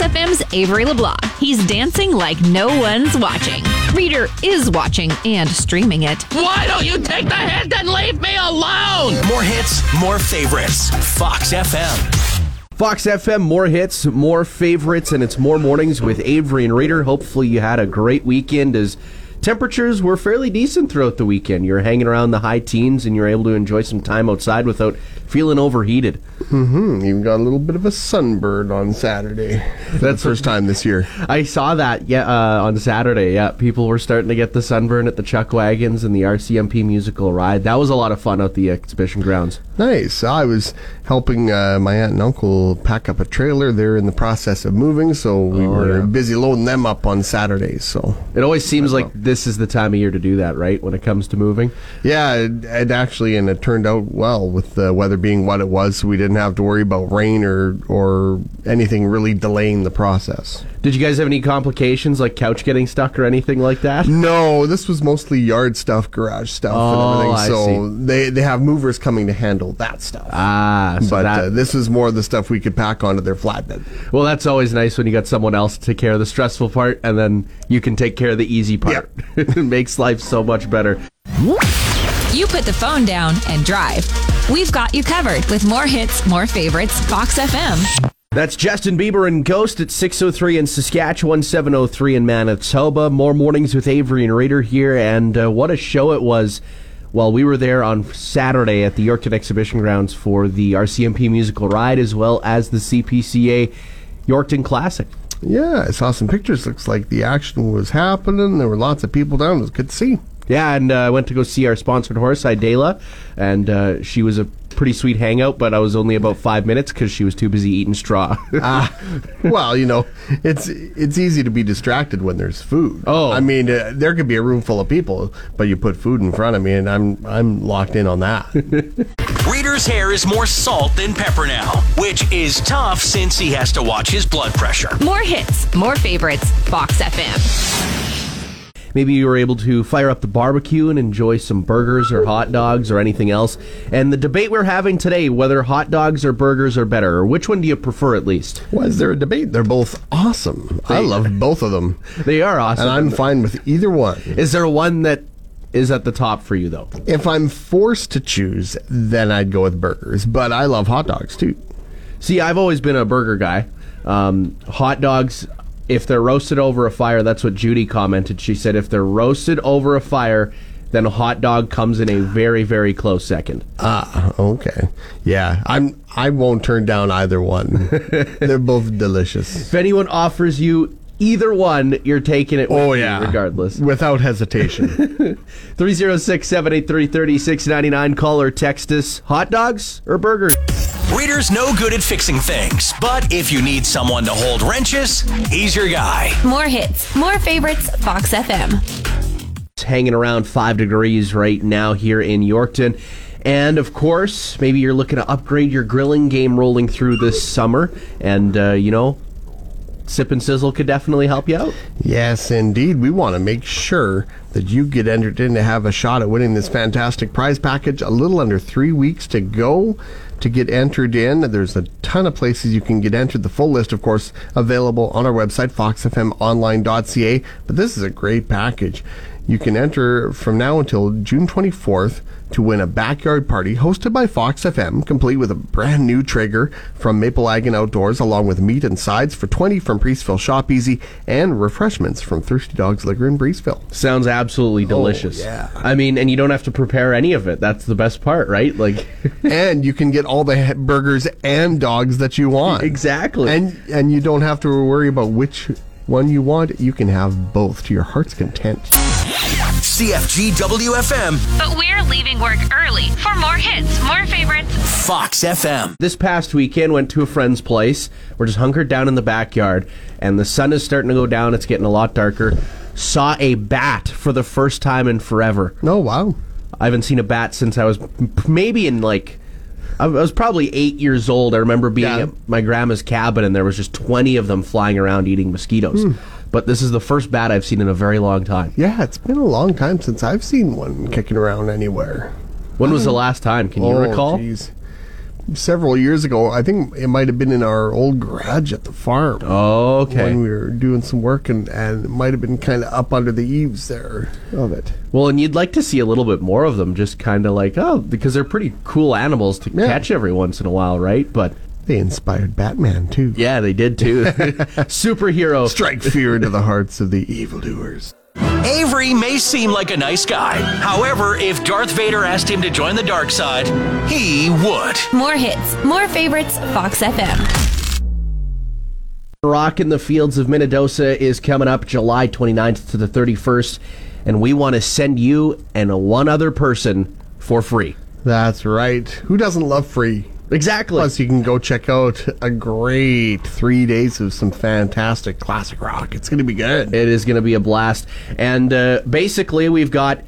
Fox FM's Avery LeBlanc. He's dancing like no one's watching. Reader is watching and streaming it. Why don't you take the hint and leave me alone? More hits, more favorites. Fox FM. Fox FM, more hits, more favorites, and it's more mornings with Avery and Reader. Hopefully, you had a great weekend as temperatures were fairly decent throughout the weekend. You're hanging around the high teens and you're able to enjoy some time outside without feeling overheated. Mm-hmm. Even got a little bit of a sunburn on Saturday. That's first time this year. I saw that yeah uh, on Saturday. Yeah, people were starting to get the sunburn at the Chuck Wagons and the RCMP musical ride. That was a lot of fun at the exhibition grounds. Nice. I was helping uh, my aunt and uncle pack up a trailer. They're in the process of moving, so we Oh, were yeah. busy loading them up on Saturdays. So It always seems like this is the time of year to do that, right? When it comes to moving. yeah, it, it actually and it turned out well with the weather being what it was. We didn't have to worry about rain or or anything really delaying the process. Did you guys have any complications like couch getting stuck or anything like that? No, this was mostly yard stuff, garage stuff, Oh, and everything. I So they they have movers coming to handle that stuff. Ah, so but that, uh, this is more of the stuff we could pack onto their flatbed. well, that's always nice when you got someone else to take care of the stressful part, and then you can take care of the easy part. It makes life so much better. You put the phone down and drive. We've got you covered with more hits, more favorites, Fox FM. That's Justin Bieber and Ghost at 603 in Saskatchewan, 703 in Manitoba. More mornings with Avery and Raider here, and uh, what a show it was. While we were there on Saturday at the Yorkton Exhibition Grounds for the RCMP musical ride, as well as the CPCA Yorkton Classic. Yeah, I saw some pictures. Looks like the action was happening. There were lots of people down. It was good to see. Yeah, and uh, I went to go see our sponsored horse, Idela, and uh, she was a pretty sweet hangout, but I was only about five minutes because she was too busy eating straw. Well, you know, it's it's easy to be distracted when there's food. Oh. I mean, uh, there could be a room full of people, but you put food in front of me, and I'm I'm locked in on that. Reader's hair is more salt than pepper now, which is tough since he has to watch his blood pressure. More hits, more favorites, Fox FM. Maybe you were able to fire up the barbecue and enjoy some burgers or hot dogs or anything else. And the debate we're having today, whether hot dogs or burgers are better, or which one do you prefer at least? Why is there a debate? They're both awesome. I love both of them, They are awesome. and I'm fine with either one. Is there one that is at the top for you though? If I'm forced to choose, then I'd go with burgers. But I love hot dogs too. See, I've always been a burger guy. Um, hot dogs, if they're roasted over a fire, that's what Judy commented. She said if they're roasted over a fire, then a hot dog comes in a very, very close second. Ah, okay. Yeah, I'm. I won't turn down either one. They're both delicious. If anyone offers you either one, you're taking it with Oh yeah, regardless. without hesitation. 306 783 3699. Call or text us. Hot dogs or burgers? Reader's no good at fixing things, but if you need someone to hold wrenches, he's your guy. More hits, more favorites, Fox FM. It's hanging around five degrees right now here in Yorkton. And of course, maybe you're looking to upgrade your grilling game rolling through this summer. And, uh, you know, Sip and Sizzle could definitely help you out. Yes, indeed. We want to make sure that you get entered in to have a shot at winning this fantastic prize package. A little under three weeks to go to get entered in. There's a ton of places you can get entered. The full list, of course, available on our website, foxfmonline.ca. But this is a great package. You can enter from now until June 24th to win a backyard party hosted by Fox FM, complete with a brand new Traeger from Maple Ag and Outdoors, along with meat and sides for 20 from Preeceville Shop Easy and refreshments from Thirsty Dogs Liquor in Preeceville. Sounds absolutely oh, delicious. yeah. I mean, and you don't have to prepare any of it. That's the best part, right? Like, and you can get all the burgers and dogs that you want. Exactly. And and you don't have to worry about which one you want. You can have both to your heart's content. CFG WFM, But we're leaving work early for more hits, more favorites. Fox FM. This past weekend, went to a friend's place. We're just hunkered down in the backyard, and the sun is starting to go down. It's getting a lot darker. Saw a bat for the first time in forever. Oh, wow. I haven't seen a bat since I was maybe in like I was probably eight years old. I remember being Yeah. at my grandma's cabin and there was just twenty of them flying around eating mosquitoes. Hmm. But this is the first bat I've seen in a very long time. Yeah, it's been a long time since I've seen one kicking around anywhere. When was the hmm. last time? Can you Oh, recall? geez. Several years ago, I think it might have been in our old garage at the farm. Oh, okay. When we were doing some work, and, and it might have been kind of up under the eaves there of it. Well, and you'd like to see a little bit more of them, just kind of like oh, because they're pretty cool animals to Yeah. catch every once in a while, right? But They inspired Batman, too. yeah, they did too. Superhero. Strike fear into the hearts of the evildoers. Avery may seem like a nice guy. However, if Darth Vader asked him to join the dark side, he would. More hits, more favorites, Fox FM. Rock in the Fields of Minnedosa is coming up July 29th to the 31st, and we want to send you and one other person for free. That's right. Who doesn't love free? Exactly. Plus, you can go check out a great three days of some fantastic classic rock. It's going to be good. It is going to be a blast. And uh, basically, we've got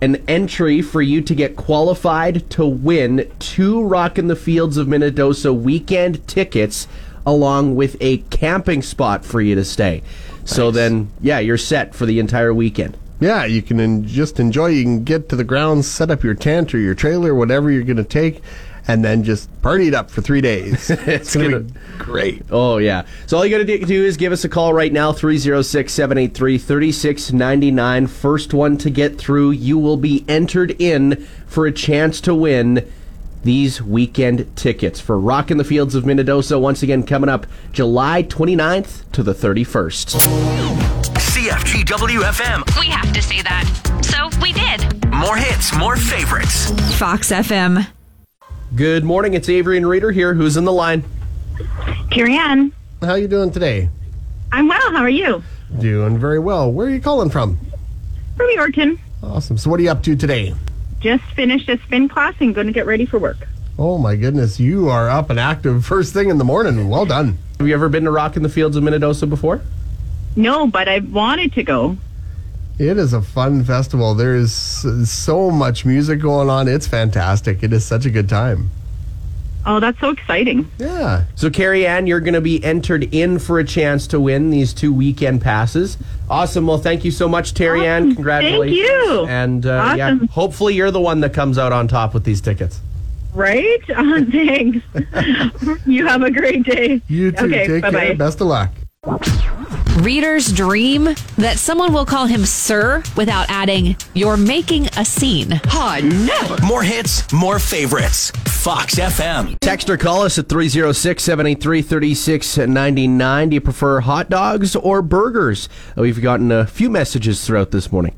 an entry for you to get qualified to win two Rock in the Fields of Minnedosa weekend tickets, along with a camping spot for you to stay. So then, yeah, you're set for the entire weekend. Yeah, you can en- just enjoy. You can get to the grounds, set up your tent or your trailer, whatever you're going to take, and then just party it up for three days. it's going to gonna- be great. Oh, yeah. So all you got to do is give us a call right now, 306 783 3699. First one to get through, you will be entered in for a chance to win these weekend tickets for Rock in the Fields of Minnedosa. Once again, coming up July 29th to the 31st. CFG WFM. We have to say that. So we did. More hits, more favorites. Fox FM. Good morning. It's Avery and Reader here. Who's in the line? Carrie Ann. How you doing today? I'm well. How are you? Doing very well. Where are you calling from? From Yorkton. Awesome. So, what are you up to today? Just finished a spin class and going to get ready for work. Oh my goodness, you are up and active first thing in the morning. Well done. Have you ever been to Rock in the Fields of Minnedosa before? No, but I wanted to go. It is a fun festival. There is so much music going on. It's fantastic. It is such a good time. Oh, that's so exciting. Yeah. So, Carrie Ann, you're going to be entered in for a chance to win these two weekend passes. Awesome. Well, thank you so much, Terry Ann. Awesome. Congratulations. Thank you. And uh, yeah, hopefully you're the one that comes out on top with these tickets. Right? Uh, thanks. you have a great day. You too. Okay, Take bye-bye. care. Best of luck. Reader's dream that someone will call him sir without adding, you're making a scene. Oh, no. More hits, more favorites. Fox FM. Text or call us at 306 783 3699. Do you prefer hot dogs or burgers? We've gotten a few messages throughout this morning.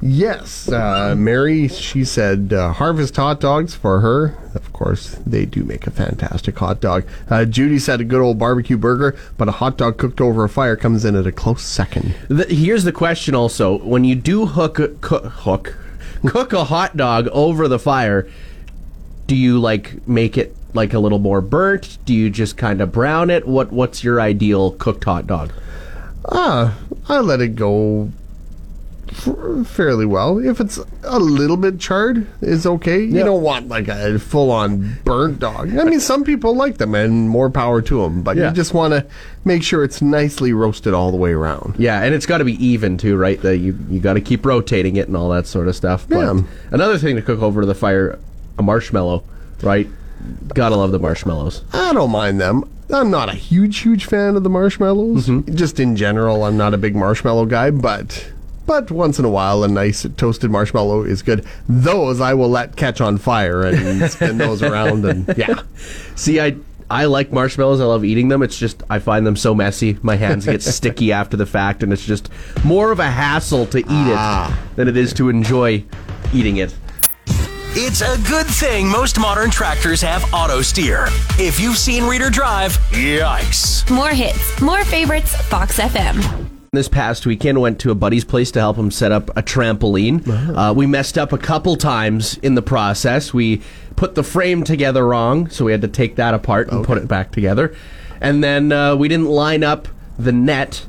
Yes, uh, Mary, she said uh, harvest hot dogs for her. Of course, they do make a fantastic hot dog. Uh, Judy said a good old barbecue burger, but a hot dog cooked over a fire comes in at a close second. The, here's the question also when you do hook, cook, hook, cook a hot dog over the fire, do you like make it like a little more burnt? Do you just kind of brown it? What What's your ideal cooked hot dog? Ah, I let it go f- fairly well. If it's a little bit charred, is okay. You don't want like a full-on burnt dog. I mean, some people like them, and more power to them. But Yeah. you just want to make sure it's nicely roasted all the way around. Yeah, and it's got to be even too, right? That you you got to keep rotating it and all that sort of stuff. But Yeah. another thing to cook over the fire, a marshmallow, right? Gotta love the marshmallows. I don't mind them. I'm not a huge, huge fan of the marshmallows. Mm-hmm. Just in general, I'm not a big marshmallow guy, but but once in a while, a nice toasted marshmallow is good. Those I will let catch on fire and spin those around, and yeah, See, I I like marshmallows. I love eating them. It's just I find them so messy. My hands get sticky after the fact, and it's just more of a hassle to eat Ah. it than it is to enjoy eating it. It's a good thing most modern tractors have auto steer. If you've seen Reader Drive, yikes. More hits, more favorites, Fox FM. This past weekend, went to a buddy's place to help him set up a trampoline. Uh, we messed up a couple times in the process. We put the frame together wrong, so we had to take that apart and put it back together. And then uh, we didn't line up the net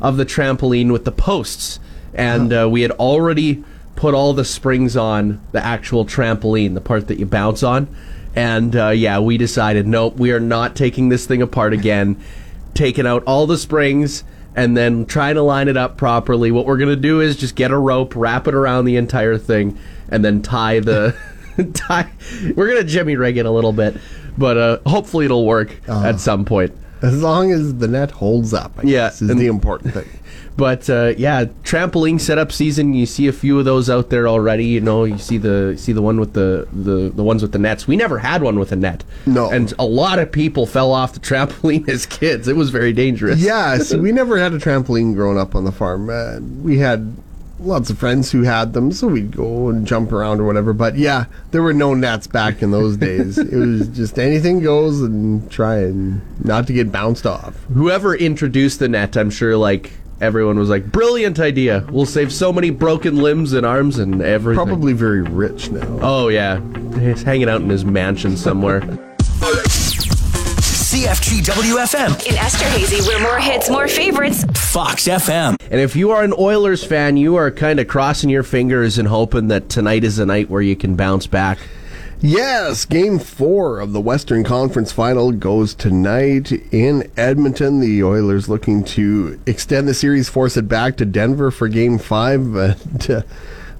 of the trampoline with the posts. And uh, we had already put all the springs on the actual trampoline, the part that you bounce on. And uh, yeah, we decided, nope, we are not taking this thing apart again. Taking out all the springs and then trying to line it up properly. What we're gonna do is just get a rope, wrap it around the entire thing, and then tie the tie. We're gonna jimmy rig it a little bit, but uh, hopefully it'll work at some point. As long as the net holds up, I Yeah, guess, is and- the important thing. But uh, yeah, trampoline setup season. You see a few of those out there already. You know, you see the see the one with the, the the ones with the nets. We never had one with a net. No. and a lot of people fell off the trampoline as kids. It was very dangerous. Yeah, see, we never had a trampoline growing up on the farm. Uh, we had lots of friends who had them, so we'd go and jump around or whatever. But yeah, there were no nets back in those days. it was just anything goes and try and not to get bounced off. Whoever introduced the net, I'm sure like everyone was like, brilliant idea. We'll save so many broken limbs and arms and everything. Probably very rich now. Oh yeah, he's hanging out in his mansion somewhere. CFG WFM, In Esterhazy, we're more hits, more favorites. Fox FM. And if you are an Oilers fan, you are kind of crossing your fingers and hoping that tonight is the night where you can bounce back. Yes, game four of the Western Conference final goes tonight in Edmonton. The Oilers looking to extend the series, force it back to Denver for game five. But, uh,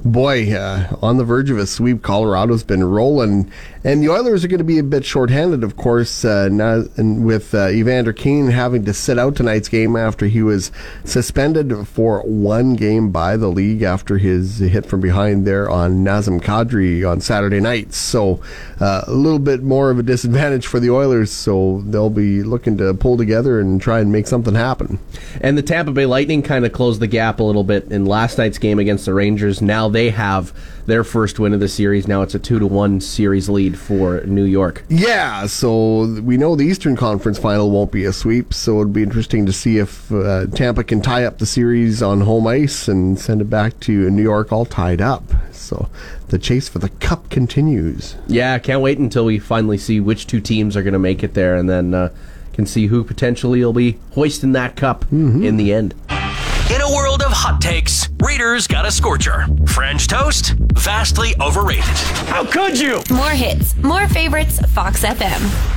boy, uh, on the verge of a sweep, Colorado's been rolling. And the Oilers are going to be a bit shorthanded, of course, uh, now, and with uh, Evander Kane having to sit out tonight's game after he was suspended for one game by the league after his hit from behind there on Nazem Kadri on Saturday night. So uh, a little bit more of a disadvantage for the Oilers. So they'll be looking to pull together and try and make something happen. And the Tampa Bay Lightning kind of closed the gap a little bit in last night's game against the Rangers. Now they have their first win of the series. Now it's a two to one series lead for New York. Yeah, so we know the Eastern Conference final won't be a sweep, so it'd be interesting to see if uh, Tampa can tie up the series on home ice and send it back to New York all tied up. So the chase for the cup continues. Yeah, can't wait until we finally see which two teams are going to make it there, and then uh, can see who potentially will be hoisting that cup in the end. In a world of hot takes, Reader's got a scorcher. French toast, vastly overrated. How could you? More hits, more favorites, Fox FM.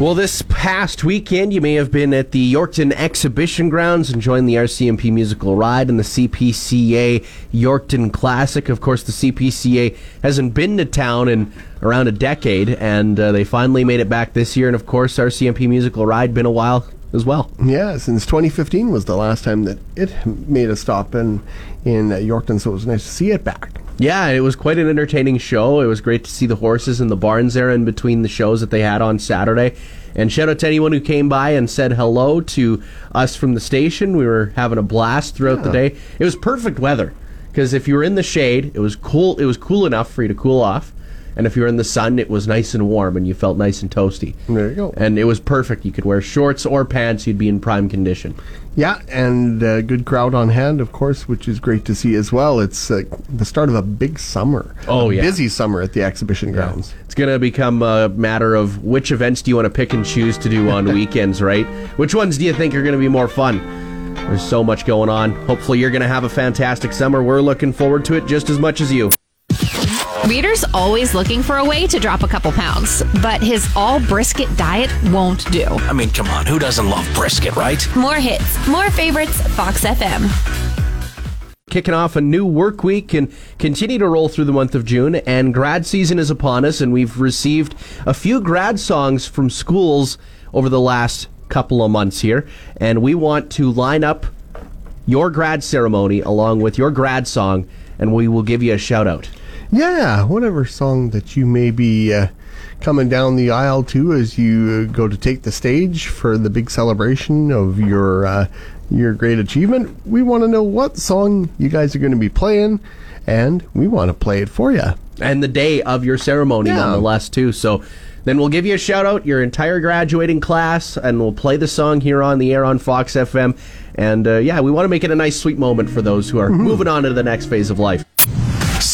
Well, this past weekend, you may have been at the Yorkton Exhibition Grounds enjoying the RCMP musical ride and the CPCA Yorkton Classic. Of course, the CPCA hasn't been to town in around a decade, and uh, they finally made it back this year. And of course, RCMP musical ride been a while as well. Yeah, since 2015 was the last time that it made a stop in in uh, Yorkton, so it was nice to see it back. Yeah, it was quite an entertaining show. It was great to see the horses in the barns there in between the shows that they had on Saturday. And shout out to anyone who came by and said hello to us from the station. We were having a blast throughout the day. It was perfect weather because if you were in the shade, it was cool. It was cool enough for you to cool off. And if you were in the sun, it was nice and warm and you felt nice and toasty. There you go. And it was perfect. You could wear shorts or pants. You'd be in prime condition. Yeah, and a good crowd on hand, of course, which is great to see as well. It's uh, the start of a big summer. Oh, yeah. busy summer at the exhibition grounds. It's going to become a matter of which events do you want to pick and choose to do on weekends, right? Which ones do you think are going to be more fun? There's so much going on. Hopefully, you're going to have a fantastic summer. We're looking forward to it just as much as you. Reader's always looking for a way to drop a couple pounds, but his all brisket diet won't do. I mean, come on, who doesn't love brisket, right? More hits, more favorites, Fox FM. Kicking off a new work week and continue to roll through the month of June, and grad season is upon us, and we've received a few grad songs from schools over the last couple of months here, and we want to line up your grad ceremony along with your grad song, and we will give you a shout out. Yeah, whatever song that you may be uh, coming down the aisle to as you uh, go to take the stage for the big celebration of your uh, your great achievement. We want to know what song you guys are going to be playing, and we want to play it for you. and the day of your ceremony Yeah. nonetheless too so Then we'll give you a shout out, your entire graduating class, and we'll play the song here on the air on Fox FM. And uh, yeah, we want to make it a nice, sweet moment for those who are moving on to the next phase of life.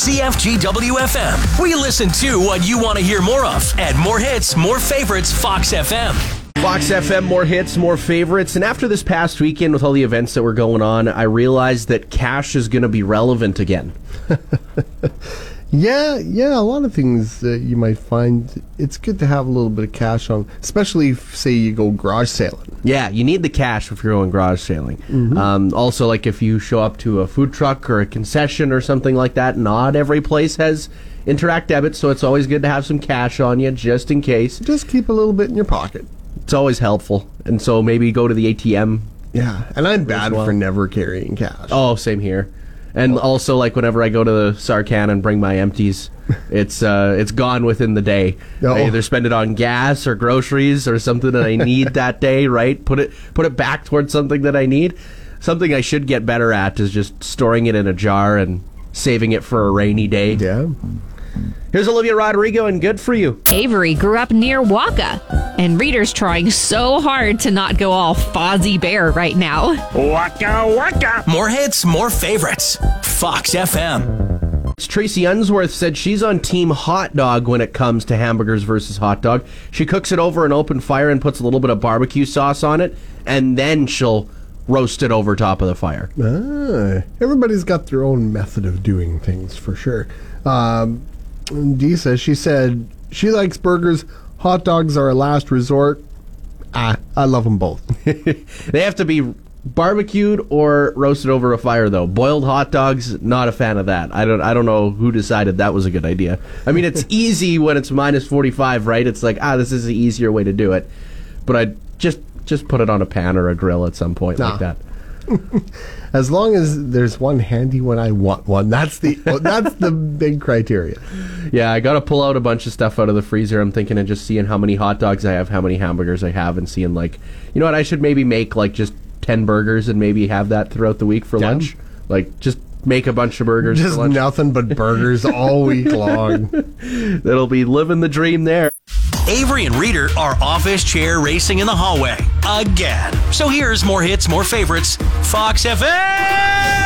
CFGW FM. We listen to what you want to hear more of. And more hits, more favorites, Fox FM. Fox FM, more hits, more favorites. And after this past weekend with all the events that were going on, I realized that cash is going to be relevant again. Yeah, yeah, a lot of things that you might find it's good to have a little bit of cash on, especially if, say, you go garage sailing. Yeah, you need the cash if you're going garage sailing. Um, also, like if you show up to a food truck or a concession or something like that, not every place has Interac debit, so it's always good to have some cash on you just in case. Just keep a little bit in your pocket. It's always helpful. And so maybe go to the ATM. Yeah, and I'm bad well. for never carrying cash. Oh, same here. And also, like whenever I go to the Sarcan and bring my empties, it's uh, it's gone within the day. Oh. I either spend it on gas or groceries or something that I need that day. Right? Put it put it back towards something that I need. Something I should get better at is just storing it in a jar and saving it for a rainy day. Yeah. Here's Olivia Rodrigo and good for you. Avery grew up near Wakaw, and Reader's trying so hard to not go all Fozzie Bear right now. Waka Waka! More hits, more favorites. Fox FM. It's Tracy Unsworth said she's on team hot dog when it comes to hamburgers versus hot dog. She cooks it over an open fire and puts a little bit of barbecue sauce on it, and then she'll roast it over top of the fire. Ah, everybody's got their own method of doing things for sure. Um, Says she said she likes burgers. Hot dogs are a last resort. Ah, I love them both. They have to be barbecued or roasted over a fire though. Boiled hot dogs, not a fan of that. I don't I don't know who decided that was a good idea. I mean, it's easy when it's minus 45, right? It's like, ah, this is the easier way to do it. But I just just put it on a pan or a grill at some point Nah. like that. As long as there's one handy when I want one. That's the that's the big criteria. Yeah, I got to pull out a bunch of stuff out of the freezer. I'm thinking of just seeing how many hot dogs I have, how many hamburgers I have, and seeing like, you know what, I should maybe make like just ten burgers and maybe have that throughout the week for Yeah. lunch. Like just make a bunch of burgers Just for lunch. nothing but burgers all week long. It'll be living the dream there. Avery and Reader are office chair racing in the hallway again. So here's more hits, more favorites. Fox FM.